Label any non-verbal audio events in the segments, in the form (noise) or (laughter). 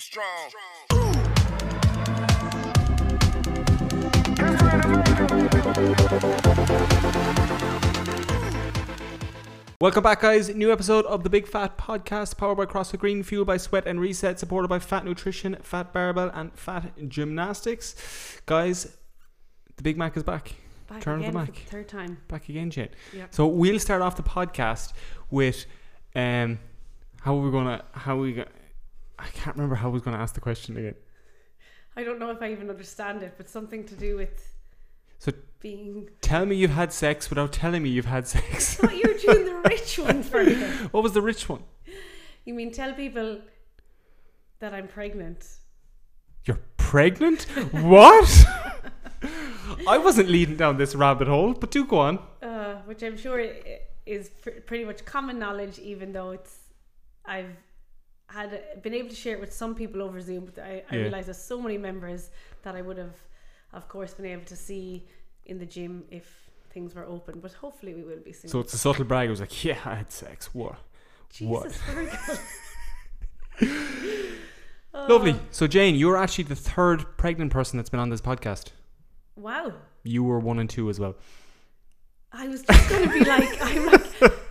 it strong. Welcome back, guys. New episode of the Big Fat Podcast, powered by CrossFit Green, fueled by Sweat and Reset, supported by Fat Nutrition, Fat Barbell, and Fat Gymnastics. Guys, the Big Mac is back. Back Turn of the again for the third time. Back again, Jayne. Yeah. So we'll start off the podcast with um, how we're gonna, how we, go- I can't remember how I was gonna ask the question again. I don't know if I even understand it, but something to do with So- being. Tell me you've had sex without telling me you've had sex. I thought you were doing the (laughs) rich one first. what was the rich one? You mean tell people that I'm pregnant? You're pregnant? what? (laughs) I wasn't leading down this rabbit hole, but do go on. Uh, which I'm sure is pr- pretty much common knowledge, even though it's I've had been able to share it with some people over Zoom, but I, I Yeah. realize there's so many members that I would have, of course, been able to see in the gym if things were open. But hopefully, we will be soon. So it's a subtle brag. I was like, yeah, I had sex. What? what? Jesus, Virgo. (laughs) Oh, Lovely. So Jayne, you're actually the third pregnant person that's been on this podcast. Wow. You were one and two as well. I was just going to be like, I'm like,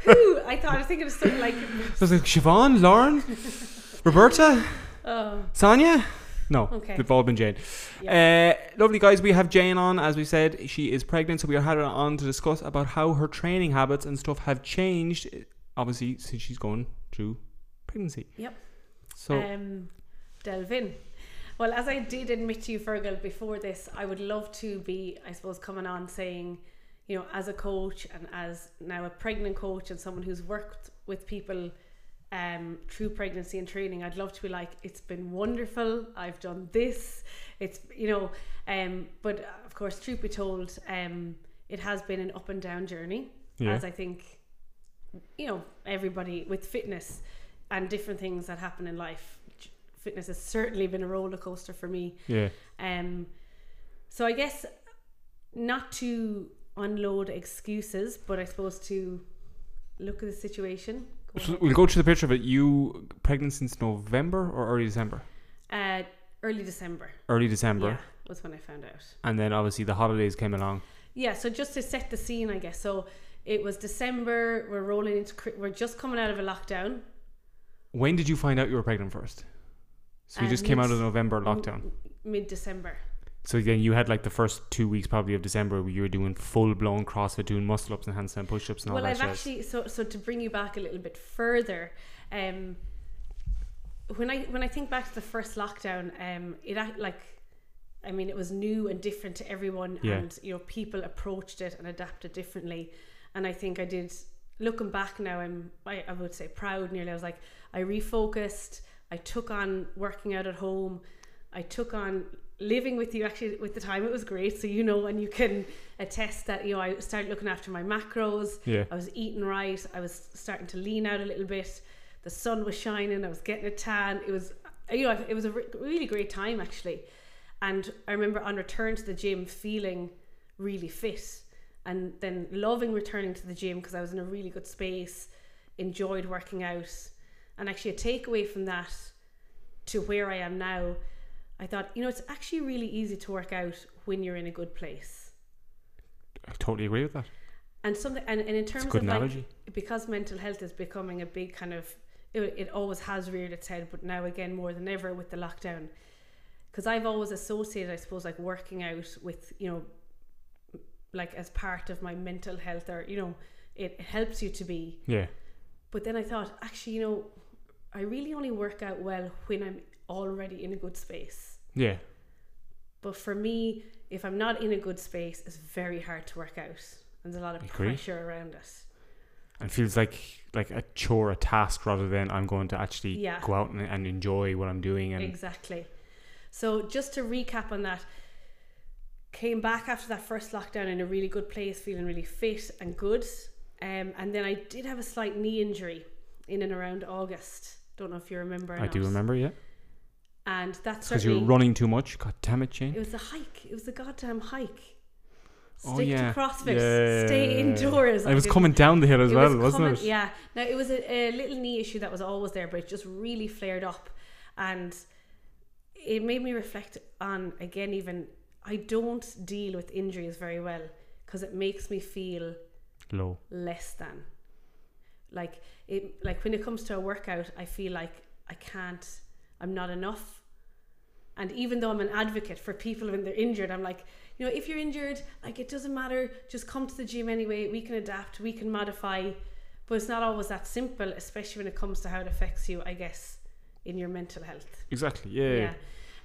who? I thought I was thinking of something like, So (laughs) I was like, Siobhan, Lauren, (laughs) Roberta, oh, Sonia. No, Okay. they've all been Jayne. Uh, lovely guys, we have Jayne on. As we said, she is pregnant, so we are had her on to discuss about how her training habits and stuff have changed. Obviously, since she's gone through pregnancy. Yep. So um, delve in. Well, as I did admit to you, Fergal, before this, I would love to be, I suppose, coming on saying, you know, as a coach and as now a pregnant coach and someone who's worked with people um, through pregnancy and training, I'd love to be like, it's been wonderful. I've done this. It's, you know, um, but uh, of course, truth be told, um, it has been an up and down journey, Yeah. as I think, you know, everybody with fitness and different things that happen in life. Fitness has certainly been a roller coaster for me. yeah, Um, so I guess not to unload excuses, but I suppose to look at the situation. So we'll go to the picture of it. You pregnant since November or early December? Uh, early December. Early December, Yeah, was when I found out. and then obviously the holidays came along. Yeah, so just to set the scene, I guess. So it was December. We're rolling into. We're just coming out of a lockdown. When did you find out you were pregnant first? So you Uh, just came out of November lockdown. Mid December. So then you had like the first two weeks probably of December where you were doing full blown CrossFit, doing muscle ups and handstand push ups and all that. well, I've shit. actually so so to bring you back a little bit further. Um, when I when I think back to the first lockdown, um, it act like, I mean, it was new and different to everyone, Yeah. and you know, people approached it and adapted differently. And I think I did. Looking back now, I'm I, I would say proud. Nearly, I was like, I refocused. I took on working out at home. I took on living with you. Actually, with the time, it was great. So you know, and you can attest that you know I started looking after my macros. Yeah. I was eating right. I was starting to lean out a little bit. The sun was shining. I was getting a tan. It was, you know, it was a re- really great time actually. And I remember on return to the gym feeling really fit and then loving returning to the gym because I was in a really good space, enjoyed working out. And actually, a takeaway from that to where I am now, I thought, you know, it's actually really easy to work out when you're in a good place. I totally agree with that. And something, and, and in terms It's a good of like, because mental health is becoming a big kind of it, it always has reared its head but now again more than ever with the lockdown because i've always associated i suppose like working out with you know like as part of my mental health or you know it helps you to be Yeah. but then i thought actually you know i really only work out well when i'm already in a good space Yeah. but for me if i'm not in a good space it's very hard to work out and there's a lot of Agree. pressure around it And feels like like a chore, a task rather than I'm going to actually Yeah. go out and, and enjoy what I'm doing and Exactly. So just to recap on that, came back after that first lockdown in a really good place, feeling really fit and good. Um, and then I did have a slight knee injury in and around August. Don't know if you remember. I do remember, yeah. And that's Because you were certainly running too much. God damn it, it was a hike. It was a goddamn hike. Oh, Stick Oh, yeah. to CrossFit. Yeah. Stay indoors. I was didn't- coming down the hill as it well, was wasn't coming- it? Yeah. Now it was a, a little knee issue that was always there, but it just really flared up, and it made me reflect on again even I don't deal with injuries very well because it makes me feel Low. less than. Like it like when it comes to a workout, I feel like I can't I'm not enough. And even though I'm an advocate for people when they're injured, I'm like, you know, if you're injured, like it doesn't matter, just come to the gym anyway. We can adapt, we can modify. But it's not always that simple, especially when it comes to how it affects you, I guess, in your mental health. Exactly. Yeah.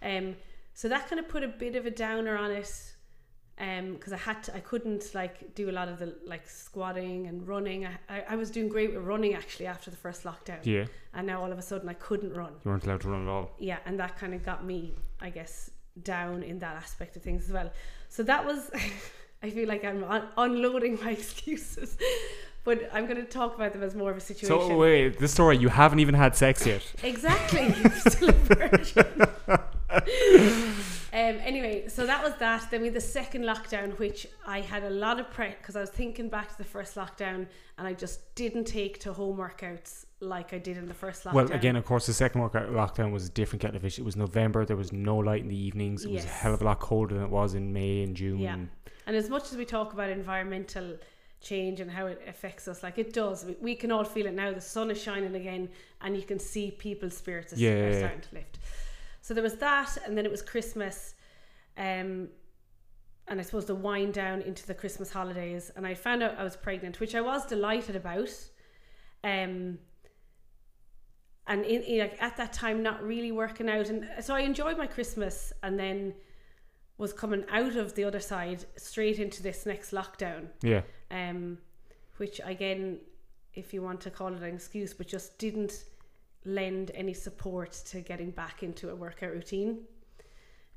Yeah. Um. So that kind of put a bit of a downer on it. Um, because I had to, I couldn't like do a lot of the like squatting and running. I, I, I was doing great with running actually after the first lockdown, Yeah. and now all of a sudden I couldn't run. You weren't allowed to run at all. Yeah, and that kind of got me, I guess, down in that aspect of things as well. So that was, (laughs) I feel like I'm un- unloading my (laughs) excuses, but I'm going to talk about them as more of a situation. So wait, this story you haven't even had sex yet. Exactly. (laughs) Still a virgin. Um, anyway, so that was that. Then we had the second lockdown, which I had a lot of prep because I was thinking back to the first lockdown and I just didn't take to home workouts like I did in the first lockdown. Well, again, of course, the second workout lockdown was a different kettle of fish. It was November. There was no light in the evenings. It was a hell of a lot colder than it was in May and June. Yeah. And as much as we talk about environmental change and how it affects us, like it does, we, we can all feel it now. The sun is shining again, and you can see people's spirits are, Yeah, are yeah, yeah. starting to lift. So there was that, and then it was Christmas, um, and I suppose the wind down into the Christmas holidays. And I found out I was pregnant, which I was delighted about. Um, and in, in, like at that time, not really working out, and so I enjoyed my Christmas, and then was coming out of the other side straight into this next lockdown Yeah. um, which again, if you want to call it an excuse, but just didn't lend any support to getting back into a workout routine.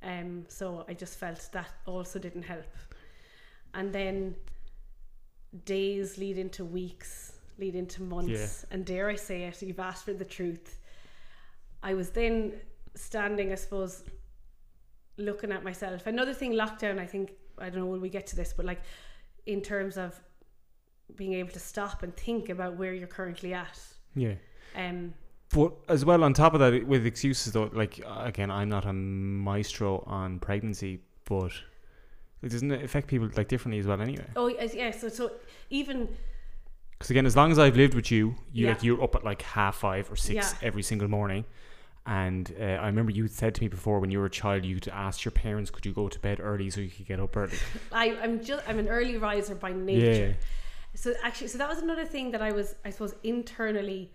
Um, so I just felt that also didn't help. And then days lead into weeks, lead into months, and dare I say it, you've asked for the truth. I was then standing, I suppose, looking at myself. Another thing, lockdown, I think, I don't know, when we get to this, but like in terms of being able to stop and think about where you're currently at. Yeah. Um, But as well, on top of that, with excuses though, like again, I'm not a maestro on pregnancy, but it doesn't affect people like differently as well anyway. oh yeah. So so even Because again, as long as I've lived with you, you Yeah. like you're up at like half five or six Yeah. every single morning. And uh, I remember you said to me before when you were a child, you'd ask your parents, "Could you go to bed early so you could get up early?" (laughs) I I'm just I'm an early riser by nature. Yeah, So actually, so that was another thing that I was, I suppose, internally,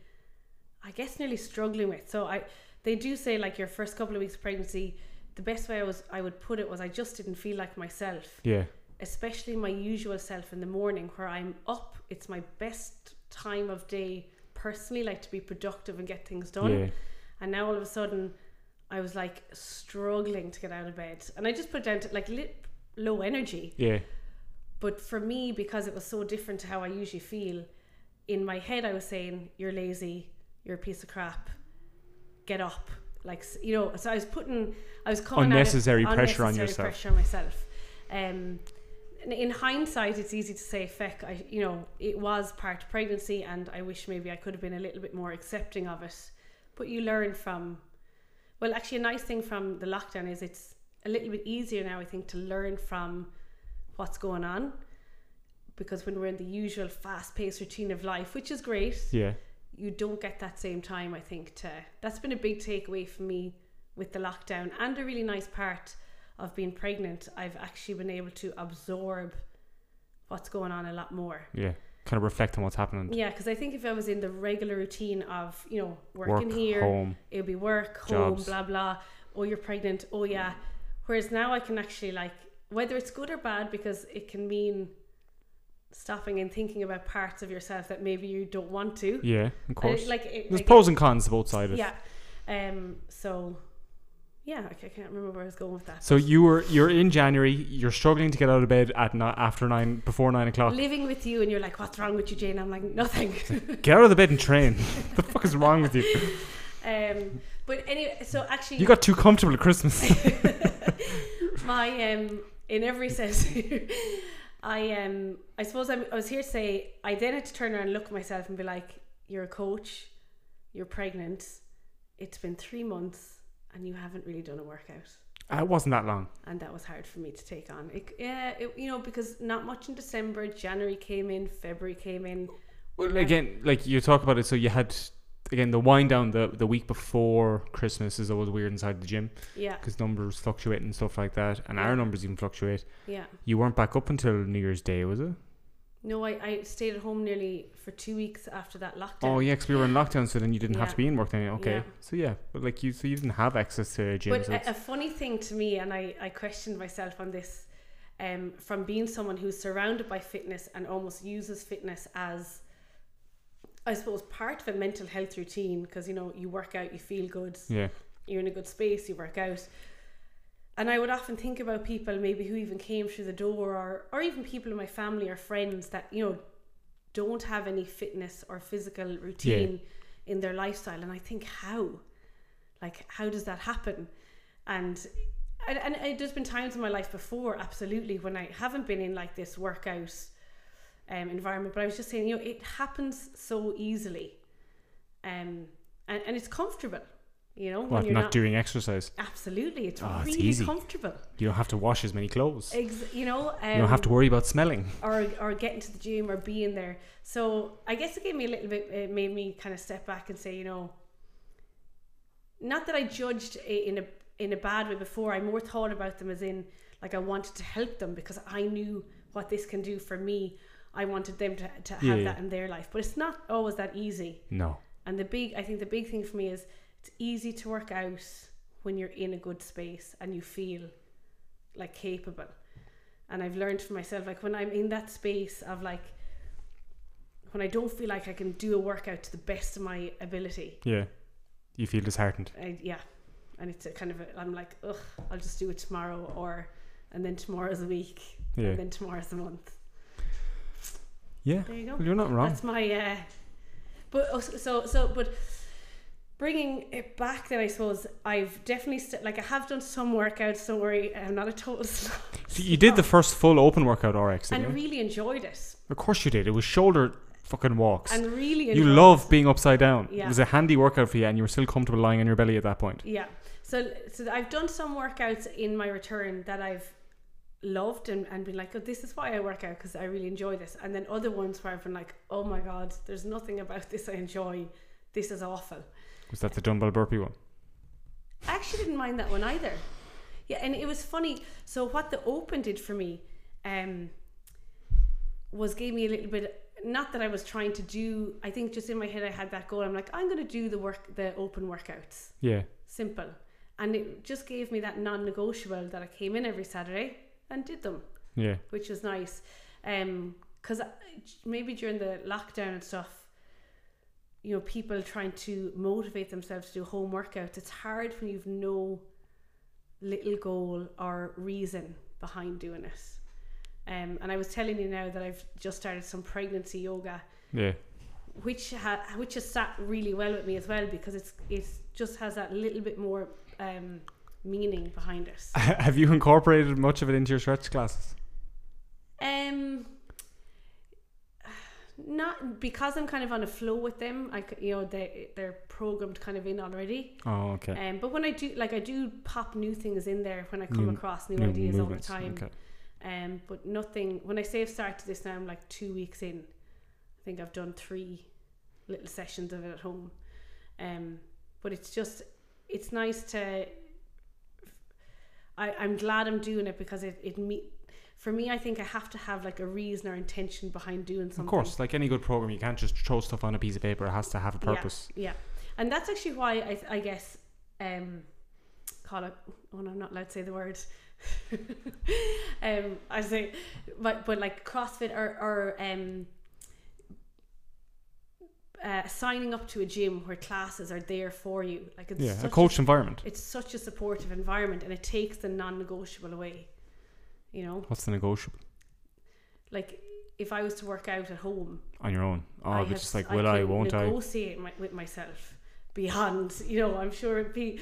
I guess, nearly struggling with. So I, they do say like your first couple of weeks of pregnancy, the best way I was, I would put it was I just didn't feel like myself, yeah, especially my usual self in the morning where I'm up. It's my best time of day personally, like to be productive and get things done. yeah, And now all of a sudden, I was like struggling to get out of bed, and I just put it down to like lit, low energy. yeah, But for me, because it was so different to how I usually feel, in my head I was saying, "You're lazy. You're a piece of crap. Get up." Like you know, so I was putting, I was coming Unnecessary pressure on unnecessary yourself. Pressure on myself. Um, in hindsight, it's easy to say, "Feck," I, you know, it was part of pregnancy, and I wish maybe I could have been a little bit more accepting of it. But you learn from, well, actually, a nice thing from the lockdown is it's a little bit easier now, I think, to learn from what's going on because when we're in the usual fast-paced routine of life which is great yeah, you don't get that same time i think to that's been a big takeaway for me with the lockdown and a really nice part of being pregnant i've actually been able to absorb what's going on a lot more yeah. Kind of reflect on what's happening. yeah because i think if i was in the regular routine of you know Work, working here home. it would be work, home, Jobs. blah blah. Oh, you're pregnant. Oh yeah. Whereas now I can actually like whether it's good or bad because it can mean stopping and thinking about parts of yourself that maybe you don't want to. Yeah, of course. like it, There's like pros and cons to both sides. yeah. Um. So yeah, I, can't remember where I was going with that. So you were you're in January. You're struggling to get out of bed at ni- after nine before nine o'clock. living with you and you're like, what's wrong with you, Jayne? I'm like, nothing. (laughs) Get out of the bed and train. (laughs) the fuck is wrong with you? um. But anyway, so actually, You got too comfortable at Christmas. (laughs) my um in every sense I um I suppose I'm, I was here to say I then had to turn around and look at myself and be like you're a coach you're pregnant it's been three months and you haven't really done a workout. Uh, It wasn't that long. And that was hard for me to take on. It, yeah, it, you know, because not much in December. January came in, February came in. Well, again, like you talk about it, so you had again the wind down the the week before Christmas is always weird inside the gym Yeah, because numbers fluctuate and stuff like that, and our numbers even fluctuate. yeah. You weren't back up until New Year's Day, was it? No, I, I stayed at home nearly for two weeks after that lockdown. Oh yeah, because we were in lockdown, so then you didn't have Yeah. to be in work then. Okay, Yeah. so yeah, but like you, so you didn't have access to a gym. But so a, a funny thing to me, and I, I questioned myself on this, um, from being someone who's surrounded by fitness and almost uses fitness as, I suppose, part of a mental health routine because you know you work out, you feel good, yeah, you're in a good space, you work out. And I would often think about people maybe who even came through the door or or even people in my family or friends that, you know, don't have any fitness or physical routine in their lifestyle. And I think how? Like how does that happen? And and, and it- there's been times in my life before, absolutely, when I haven't been in like this workout um, environment. But I was just saying, you know, it happens so easily, um, and, and it's comfortable. You know, what you're not, doing exercise. Absolutely, it's Oh, it's really easy. comfortable. You don't have to wash as many clothes. Ex- you know, um, you don't have to worry about smelling. or or getting to the gym or being there. So I guess it gave me a little bit. It made me kind of step back and say, you know, not that I judged in a in a bad way before. I more thought about them as in like I wanted to help them because I knew what this can do for me. I wanted them to to have Yeah, that in their life, but it's not always that easy. No. And the big, I think the big thing for me is it's easy to work out when you're in a good space and you feel like capable. And I've learned for myself, like when I'm in that space of like, when I don't feel like I can do a workout to the best of my ability, Yeah. You feel disheartened. I, yeah. And it's a kind of, a, I'm like, ugh, I'll just do it tomorrow or, and then tomorrow's a week Yeah. and then tomorrow's a month. Yeah. There you go. Well, you're not wrong. That's my uh but oh, so so, so but bringing it back then I suppose I've definitely st- like I have done some workouts don't worry I'm not a total slob. (laughs) So you did the first full open workout RX, and you? really enjoyed it of course you did. It was shoulder fucking walks. and really enjoyed you it. love being upside down. Yeah. It was a handy workout for you, and you were still comfortable lying on your belly at that point. yeah so so I've done some workouts in my return that I've loved and, and been like oh this is why I work out because I really enjoy this and then other ones where I've been like oh my god there's nothing about this I enjoy this is awful Was that the dumbbell burpee one? I actually didn't mind that one either. Yeah, and it was funny. So what the open did for me, um, was gave me a little bit. Not that I was trying to do. I think just in my head I had that goal. I'm like, I'm going to do the work, the open workouts, Yeah. simple, and it just gave me that non-negotiable that I came in every Saturday and did them, Yeah. which was nice. Um, because maybe during the lockdown and stuff, you know, people trying to motivate themselves to do home workouts, it's hard when you've no little goal or reason behind doing it. Um, and I was telling you now that I've just started some pregnancy yoga, Yeah. which ha- which has sat really well with me as well because it's it's just has that little bit more um, meaning behind it. (laughs) Have you incorporated much of it into your stretch classes? Um, not because I'm kind of on a flow with them. I you know they they're programmed kind of in already. Oh, okay. Um, but when I do like I do pop new things in there when I come New- across new, New ideas all the time. Okay. Um, but nothing. When I say I've started this now, I'm like two weeks in. I think I've done three little sessions of it at home. Um, but it's just it's nice to. I I'm glad I'm doing it because it it me. For me, I think I have to have like a reason or intention behind doing something. Of course, like any good program, you can't just throw stuff on a piece of paper. It has to have a Yeah. purpose. Yeah, and that's actually why I, I guess um, call it. Oh, no, I'm not allowed to say the word. (laughs) um, I say, but but like CrossFit or or um, uh, signing up to a gym where classes are there for you. Like it's Yeah, such a coached environment. it's such a supportive environment, and it takes the non-negotiable away. You know, What's the negotiable like if I was to work out at home, on your own? Oh, I just like, will I, can won't I? negotiate my, with myself beyond, (laughs) you know, I'm sure it'd be.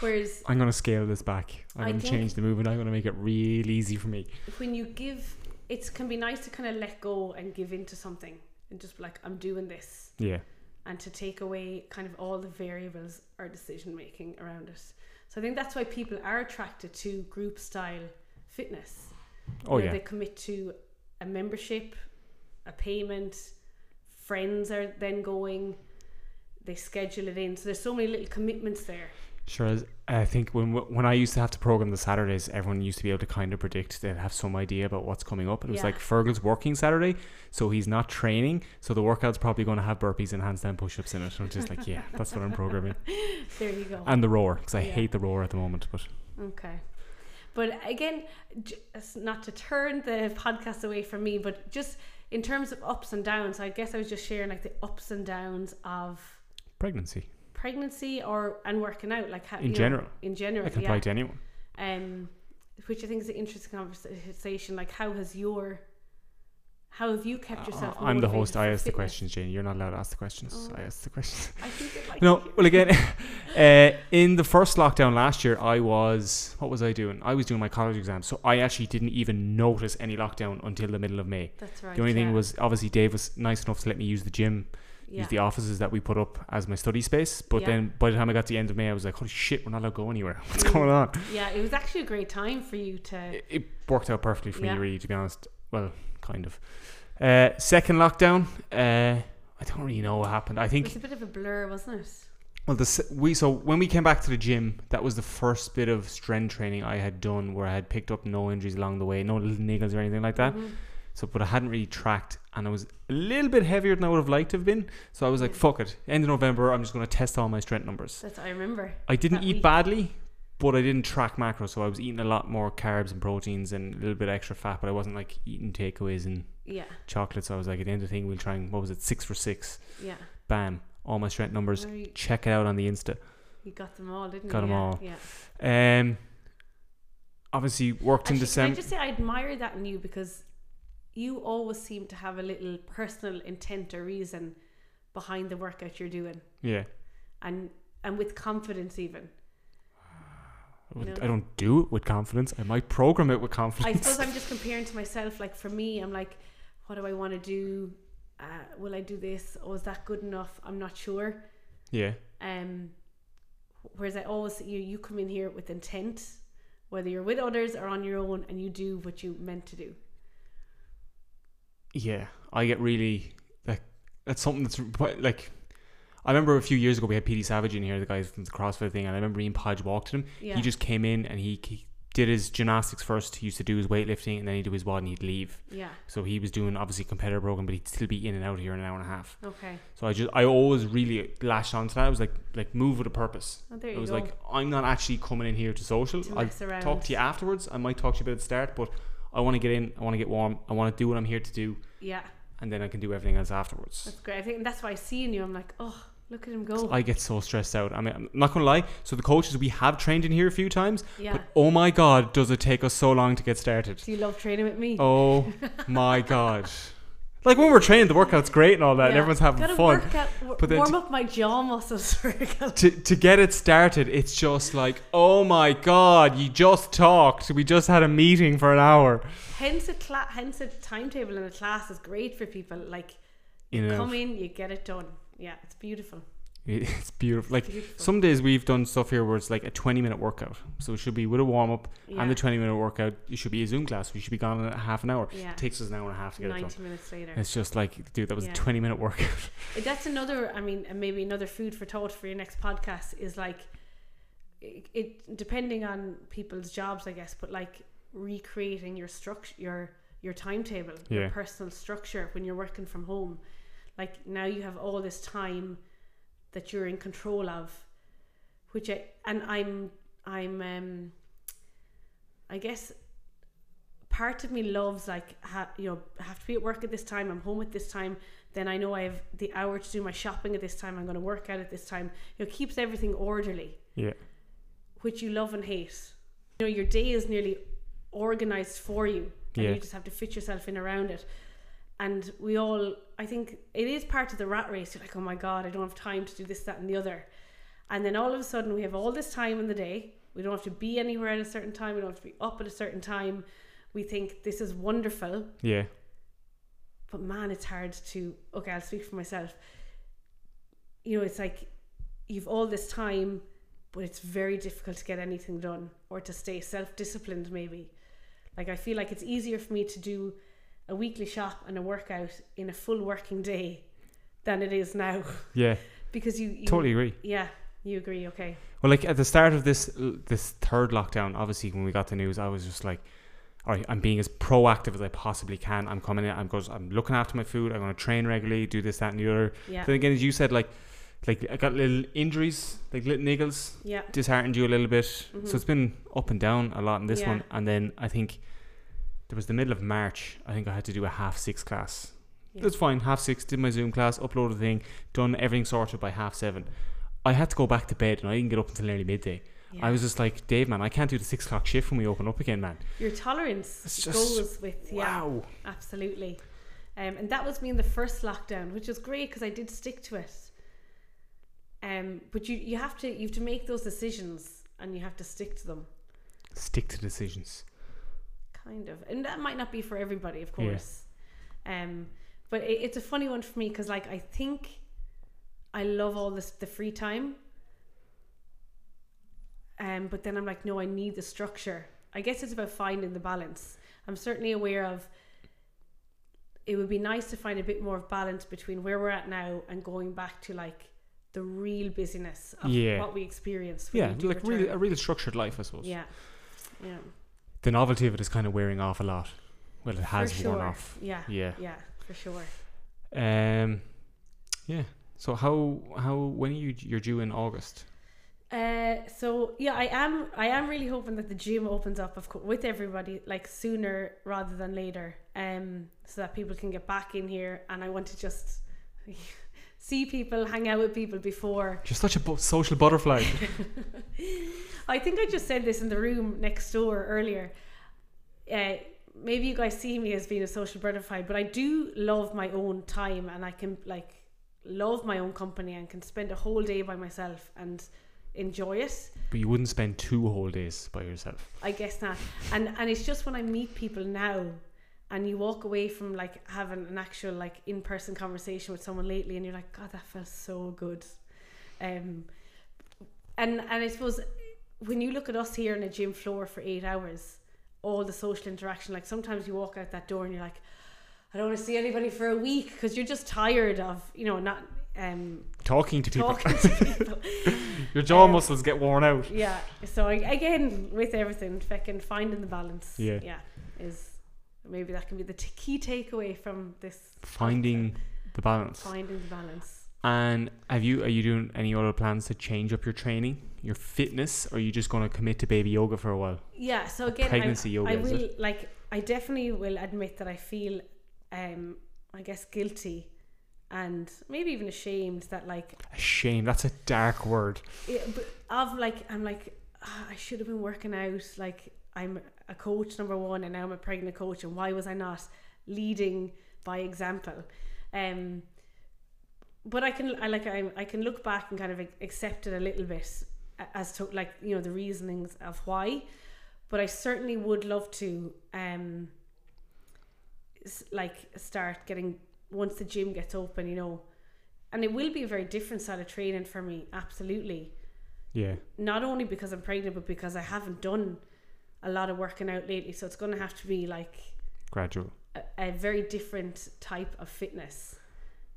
Whereas I'm going to scale this back. I'm I going to change the movement. I'm going to make it real easy for me. when you give, it can be nice to kind of let go and give into something and just be like, I'm doing this, Yeah. and to take away kind of all the variables or decision making around it. So I think that's why people are attracted to group style fitness. Oh yeah. They commit to a membership, a payment, friends are then going, they schedule it in. So there's so many little commitments there. Sure. I think when when I used to have to program the Saturdays, everyone used to be able to kind of predict. They'd have some idea about what's coming up. And it was Yeah. like Fergal's working Saturday, so he's not training. So the workout's probably going to have burpees and handstand push-ups in it. And I'm just like, yeah, that's what I'm programming. (laughs) There you go. And the roar, because I Yeah. hate the roar at the moment. But Okay. But again, j- it's not to turn the podcast away from me, but just in terms of ups and downs, I guess I was just sharing like the ups and downs of pregnancy pregnancy or and working out, like how in you know, general, in general, I can yeah. apply to anyone. um, which I think is an interesting conversation. Like, how has your, how have you kept yourself? Uh, I'm the host. I ask the questions, Jayne. You're not allowed to ask the questions. Oh. I ask the questions. I think like No, well again, (laughs) uh, in the first lockdown last year, I was what was I doing? I was doing my college exams, so I actually didn't even notice any lockdown until the middle of May. that's right. The only yeah. thing was obviously Dave was nice enough to let me use the gym, yeah. use the offices that we put up as my study space. But Yeah. then by the time I got to the end of May, I was like, holy shit, we're not allowed to go anywhere. (laughs) What's going on? yeah, it was actually a great time for you to. It, it worked out perfectly for Yeah. me, really, to be honest. Well, kind of. Uh, second lockdown, uh, I don't really know what happened. I think. It was a bit of a blur, wasn't it? Well, the we so when we came back to the gym, that was the first bit of strength training I had done where I had picked up no injuries along the way, no little niggles or anything like that. Mhm. So, but I hadn't really tracked, and I was a little bit heavier than I would have liked to have been. So I was like, "Fuck it!" End of November, I'm just going to test all my strength numbers. That's I remember. I didn't eat week. badly, but I didn't track macros, so I was eating a lot more carbs and proteins and a little bit extra fat. But I wasn't like eating takeaways and Yeah, chocolate. So I was like, at the end of the thing, we'll try and what was it, six for six? yeah. Bam! All my strength numbers. You, Check it out on the Insta. you got them all, didn't Got you? 'em yeah, all. Yeah. Um, obviously worked in Actually, can I December. just say I admire that in you because you always seem to have a little personal intent or reason behind the workout you're doing, Yeah, and and with confidence even. I, wouldn't- No. I don't do it with confidence. I might program it with confidence. I suppose I'm just comparing to myself. Like for me, I'm like, what do I want to do? Uh, will I do this? Or is that good enough? I'm not sure. yeah, Um, whereas I always you, you come in here with intent, whether you're with others or on your own, and you do what you meant to do. Yeah. I get really like that's something that's like. I remember a few years ago we had PD Savage in here, the guy from the CrossFit thing, and I remember Ian Podge walked to him. Yeah. He just came in and he, he did his gymnastics first. He used to do his weightlifting and then he'd do his WOD and he'd leave. yeah. So he was doing obviously competitor program, but he'd still be in and out here in an hour and a half. Okay. So I just I always really lashed onto that. I was like like move with a purpose. Oh, there It you was go. like I'm not actually coming in here to social. to I'll talk to you afterwards. I might talk to you about the start, but I want to get in. I want to get warm. I want to do what I'm here to do, Yeah, and then I can do everything else afterwards. that's great. I think that's why I see in you. I'm like, oh, look at him go. I get so stressed out. I mean, I'm not gonna lie. So the coaches we have trained in here a few times, yeah. but oh my god, does it take us so long to get started? Do you love training with me? Oh (laughs) my god! Like when we're training, the workout's great and all that, and everyone's having Gotta fun. Work out, w- But then warm to- up my jaw muscles. (laughs) to, to get it started, it's just like, oh my god, you just talked. We just had a meeting for an hour. hence a cla- hence a timetable in a class is great for people. Like You know, come in, you get it done. Yeah, it's beautiful. (laughs) it's beautiful. Like beautiful. some days we've done stuff here where it's like a 20 minute workout. So it should be with a warm up yeah. and the 20 minute workout. It should be a Zoom class. We should be gone in a half an hour. yeah. It takes us an hour and a half to get it done. Ninety minutes later. It's just like, dude, that was Yeah. a 20 minute workout. (laughs) That's another. I mean, maybe another food for thought for your next podcast is like it, it depending on people's jobs, I guess, but like recreating your structure, your your timetable, Yeah. your personal structure when you're working from home. Like now you have all this time that you're in control of, which I and I'm I'm um I guess part of me loves like ha, you know have to be at work at this time i'm home at this time then i know i have the hour to do my shopping at this time i'm going to work out at this time you know keeps everything orderly Yeah. which you love and hate you know your day is nearly organized for you and Yeah. you just have to fit yourself in around it and we all i think it is part of the rat race you're like oh my god i don't have time to do this that and the other. And then all of a sudden we have all this time in the day. We don't have to be anywhere at a certain time. We don't have to be up at a certain time. We think this is wonderful. Yeah. but man it's hard to okay i'll speak for myself. You know it's like you've all this time but it's very difficult to get anything done or to stay self disciplined. Maybe, like I feel like it's easier for me to do a weekly shop and a workout in a full working day than it is now (laughs) Yeah, because you, you totally agree. yeah you agree okay Well, like at the start of this this third lockdown, obviously when we got the news, I was just like, "All right, I'm being as proactive as I possibly can. I'm coming in. I'm goes. I'm looking after my food. I'm going to train regularly, do this, that, and the other." yeah Then again, as you said, like, like I got little injuries, like little niggles, yeah disheartened you a little bit. Mhm. So it's been up and down a lot in this Yeah. one. And then I think there was the middle of March. I think I had to do a half six class. Yeah. That's fine. Half six, did my Zoom class, uploaded the thing, done everything sorted by half seven. I had to go back to bed and I didn't get up until nearly midday. yeah. I was just like, Dave, man, I can't do the six o'clock shift when we open up again, man. your tolerance It's just- goes with yeah Wow. absolutely um, and that was me in the first lockdown which was great because I did stick to it um, but you you have to you have to make those decisions and you have to stick to them Stick to decisions. Kind of and that might not be for everybody of Yeah. course. Um but it, it's a funny one for me because like i think i love all this the free time. Um but then i'm like no i need the structure. I guess it's about finding the balance. I'm certainly aware of it would be nice to find a bit more of balance between where we're at now and going back to like the real busyness of Yeah. what we experience Yeah, we like really, a real structured life, I suppose. yeah. Yeah The novelty of it is kind of wearing off a lot. Well, it has for worn off. yeah Yeah. yeah for sure Um. Yeah. So how how when are you you're due in August? Uh, so yeah, I am. I am really hoping that the gym opens up, of course, with everybody like sooner rather than later. Um, so that people can get back in here, and I want to just (laughs) see people, hang out with people before. You're such a bu- social butterfly. (laughs) (laughs) I think I just said this in the room next door earlier. Uh, maybe you guys see me as being a social butterfly, but I do love my own time, and I can like love my own company and can spend a whole day by myself and enjoy it. but you wouldn't spend two whole days by yourself. I guess not. And and it's just when I meet people now and you walk away from like having an actual like in person conversation with someone lately and you're like, God, that felt so good. Um and and I suppose when you look at us here on a gym floor for eight hours, all the social interaction, like sometimes you walk out that door and you're like, I don't want to see anybody for a week because you're just tired of, you know, not um Talking to people, talking to (laughs) people. your jaw Um, muscles get worn out. Yeah. So again, with everything, fucking finding the balance. Yeah. Yeah. Is maybe that can be the t- key takeaway from this. Finding the balance. Finding the balance. And have you are you doing any other plans to change up your training, your fitness, or are you just going to commit to baby yoga for a while? Yeah. So again, Pregnancy I, yoga, I will like. I definitely will admit that I feel, um, I guess guilty, and maybe even ashamed that like A shame. That's a dark word. it, but of like I'm like ah, I should have been working out. Like I'm a coach number one, and now I'm a pregnant coach, and why was I not leading by example? Um, but I can I like I I can look back and kind of accept it a little bit as to like you know the reasonings of why. But I certainly would love to um like start getting once the gym gets open, you know, and it will be a very different style of training for me, absolutely. Yeah. Not only because I'm pregnant, but because I haven't done a lot of working out lately. So it's going to have to be like Gradual. a, a very different type of fitness,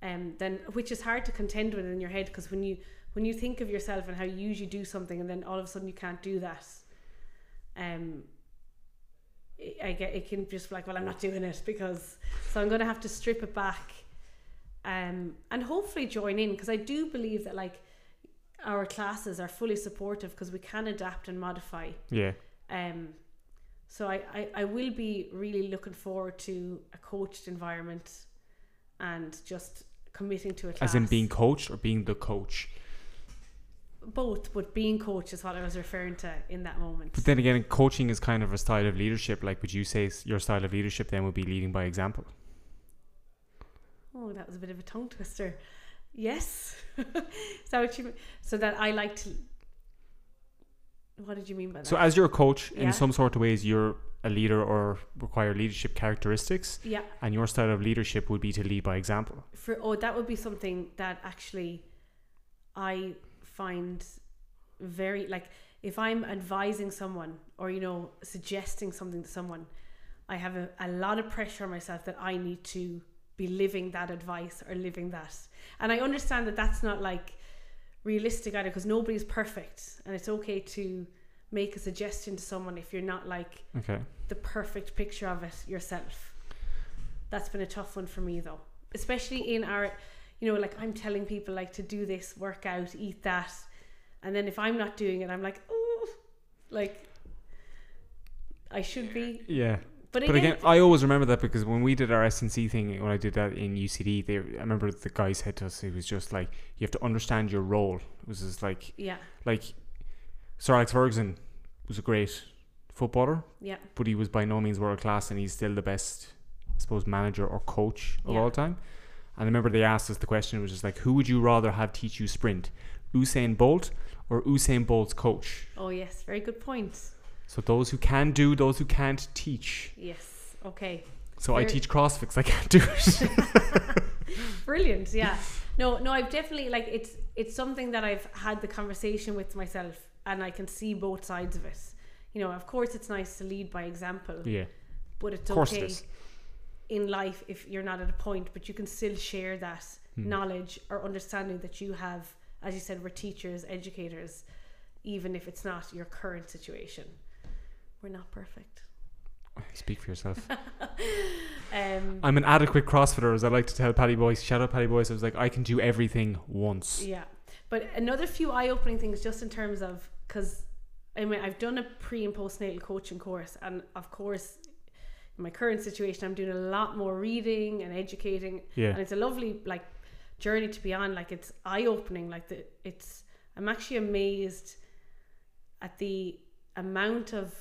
um, then which is hard to contend with in your head because when you when you think of yourself and how you usually do something, and then all of a sudden you can't do that, um, I- I get it can just be like, well, I'm not doing it because so I'm going to have to strip it back, um, and hopefully join in because I do believe that like our classes are fully supportive because we can adapt and modify. Yeah. Um, so I, I, I will be really looking forward to a coached environment and just committing to a class. As in being coached or being the coach. both, but being coach is what I was referring to in that moment. But then again, coaching is kind of a style of leadership. Like, would you say your style of leadership then would be leading by example? oh, that was a bit of a tongue twister. Yes, (laughs) is that what you mean? So that I like to. What did you mean by that? So, as you're a coach, Yeah. in some sort of ways, you're a leader or require leadership characteristics, yeah, and your style of leadership would be to lead by example. for oh that would be something that actually I find very like if I'm advising someone or you know suggesting something to someone, I have a, a lot of pressure on myself that I need to be living that advice or living that. And I understand that that's not like realistic either because nobody's perfect and it's okay to make a suggestion to someone if you're not like Okay. the perfect picture of it yourself. That's been a tough one for me though, especially in our, you know, like I'm telling people like to do this, work out, eat that, and then if I'm not doing it, I'm like, oh, like I should be. Yeah. But But again, again, I always remember that because when we did our SNC thing, when I did that in UCD, they, I remember the guy said to us, it was just like, you have to understand your role. It was just like, yeah, like, Sir Alex Ferguson was a great footballer, yeah, but he was by no means world class, and he's still the best, I suppose, manager or coach of Yeah. all time. And I remember they asked us the question, which is like, who would you rather have teach you sprint, Usain Bolt or Usain Bolt's coach? oh yes, very good point. So those who can do, those who can't teach. Yes, okay, So I teach CrossFit 'cause I can't do it. (laughs) brilliant. Yeah, no, no, I've definitely like it's it's something that I've had the conversation with myself, and I can see both sides of it. You know, of course, it's nice to lead by example. yeah, but it's okay it in life if you're not at a point but you can still share that Hmm. knowledge or understanding that you have as you said we're teachers educators even if it's not your current situation we're not perfect (laughs) Speak for yourself. (laughs) um I'm an adequate CrossFitter, as I like to tell Paddy Boyce. Shout out Paddy Boyce. I was like, I can do everything once. yeah but another few eye-opening things just in terms of because I mean I've done a pre and postnatal coaching course and of course in my current situation I'm doing a lot more reading and educating Yeah. and it's a lovely like journey to be on like it's eye-opening like the it's i'm actually amazed at the amount of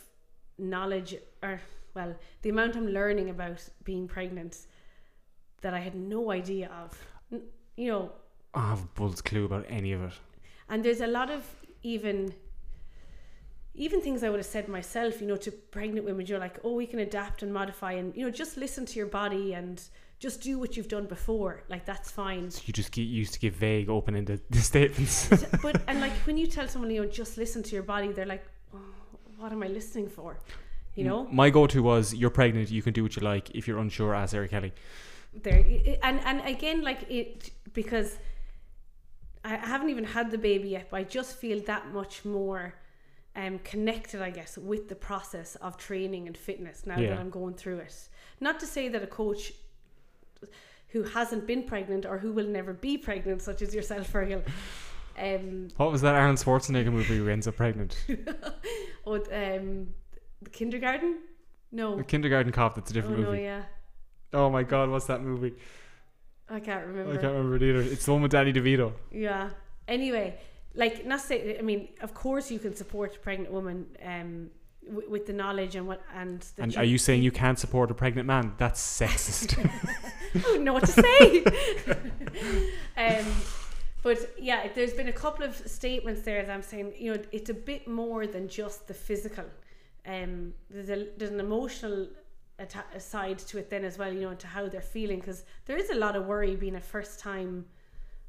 knowledge or well the amount i'm learning about being pregnant that i had no idea of you know I have a bull's clue about any of it. and there's a lot of even even things I would have said myself, you know, to pregnant women, you're like, oh, we can adapt and modify and, you know, just listen to your body and just do what you've done before. Like, that's fine. So you just get used to give vague, open-ended (laughs) statements. but, and like, when you tell someone, you know, just listen to your body, they're like, oh, what am I listening for? You know? My go-to was, "You're pregnant. You can do what you like. If you're unsure, ask Eric Kelly." there and and again like it because I haven't even had the baby yet but I just feel that much more um connected I guess with the process of training and fitness now Yeah. that I'm going through it not to say that a coach who hasn't been pregnant or who will never be pregnant such as yourself Fergal um What was that Arnold Schwarzenegger movie who ends up pregnant? (laughs) or um the kindergarten no The Kindergarten Cop. That's a oh different no movie. yeah Oh my God, what's that movie? I can't remember. I can't remember it either. It's the one with Danny DeVito. Yeah. Anyway, like not say. I mean, of course you can support a pregnant woman um, w- with the knowledge and what and. And are you saying you can't support a pregnant man? That's sexist. (laughs) I don't know what to say. (laughs) um, but yeah, there's been a couple of statements there that I'm saying. You know, it's a bit more than just the physical. Um, there's a there's an emotional atta- side to it then as well. You know, into how they're feeling because there is a lot of worry being a first time,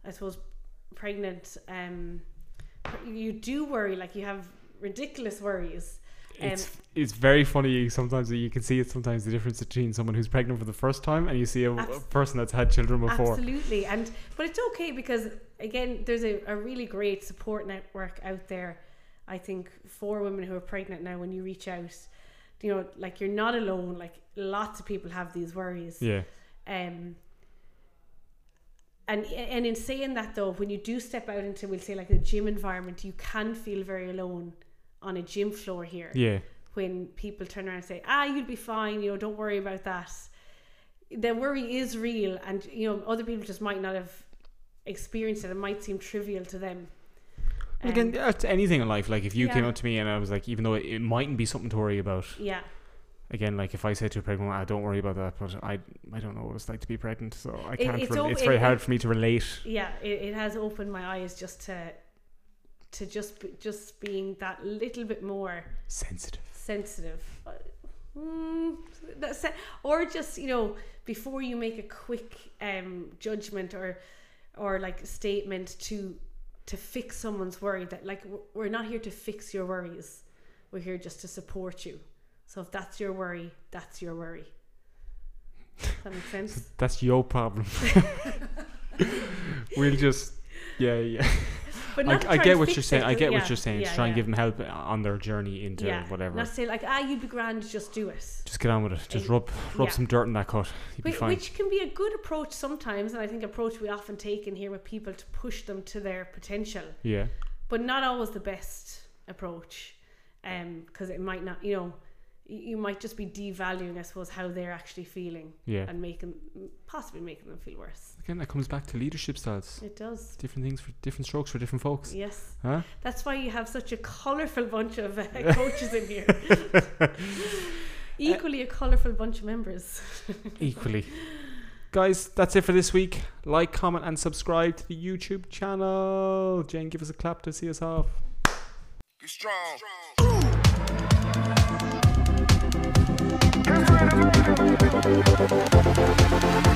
I suppose, pregnant. Um, you do worry, like you have ridiculous worries. Um, it's it's very funny sometimes you can see it sometimes the difference between someone who's pregnant for the first time and you see a, a person that's had children before. Absolutely, and but it's okay because again, there's a, a really great support network out there. I think for women who are pregnant now, when you reach out, you know, like you're not alone. Like lots of people have these worries. Yeah. Um. And and in saying that though, when you do step out into we'll say like a gym environment, you can feel very alone on a gym floor here Yeah. when people turn around and say, "Ah, you'll be fine. You know, don't worry about that." The worry is real, and you know, other people just might not have experienced that It might seem trivial to them. Again, Um, yeah, it's anything in life. Like if you came up to me and I was like, even though it, it mightn't be something to worry about. yeah, Again, like if I said to a pregnant woman, "I don't worry about that," but I I don't know what it's like to be pregnant, so I can't. it's It's, it's very it- hard for me to relate. yeah, it, it has opened my eyes just to to just just being that little bit more Sensitive. sensitive. Mm, that's or just you know before you make a quick um judgment or or like statement to to fix someone's worry. That like we're not here to fix your worries. We're here just to support you. So if that's your worry, that's your worry. Does that make sense? (laughs) That's your problem. (laughs) we'll just, yeah, yeah. (laughs) But I, not I try get what you're saying. it, I get yeah, what you're saying. yeah, to try and give them help on their journey into yeah. whatever. Not say like ah, you'd be grand, just do it. just get on with it. Just rub rub yeah. some dirt in that cut. You'd be Which, fine. which can be a good approach sometimes, and I think approach we often take in here with people to push them to their potential, yeah. but not always the best approach, um, because it might not, you know, you, you might just be devaluing, I suppose, how they're actually feeling Yeah. and making possibly making them feel worse. Again, that comes back to leadership styles. It does. Different things for different strokes for different folks. Yes, Huh? that's why you have such a colourful bunch of uh, (laughs) coaches in here. (laughs) Equally a colourful bunch of members. (laughs) Equally. Guys, that's it for this week. Like, comment, and subscribe to the YouTube channel. Jayne, give us a clap to see us off. Be strong. Just trying ハハハハ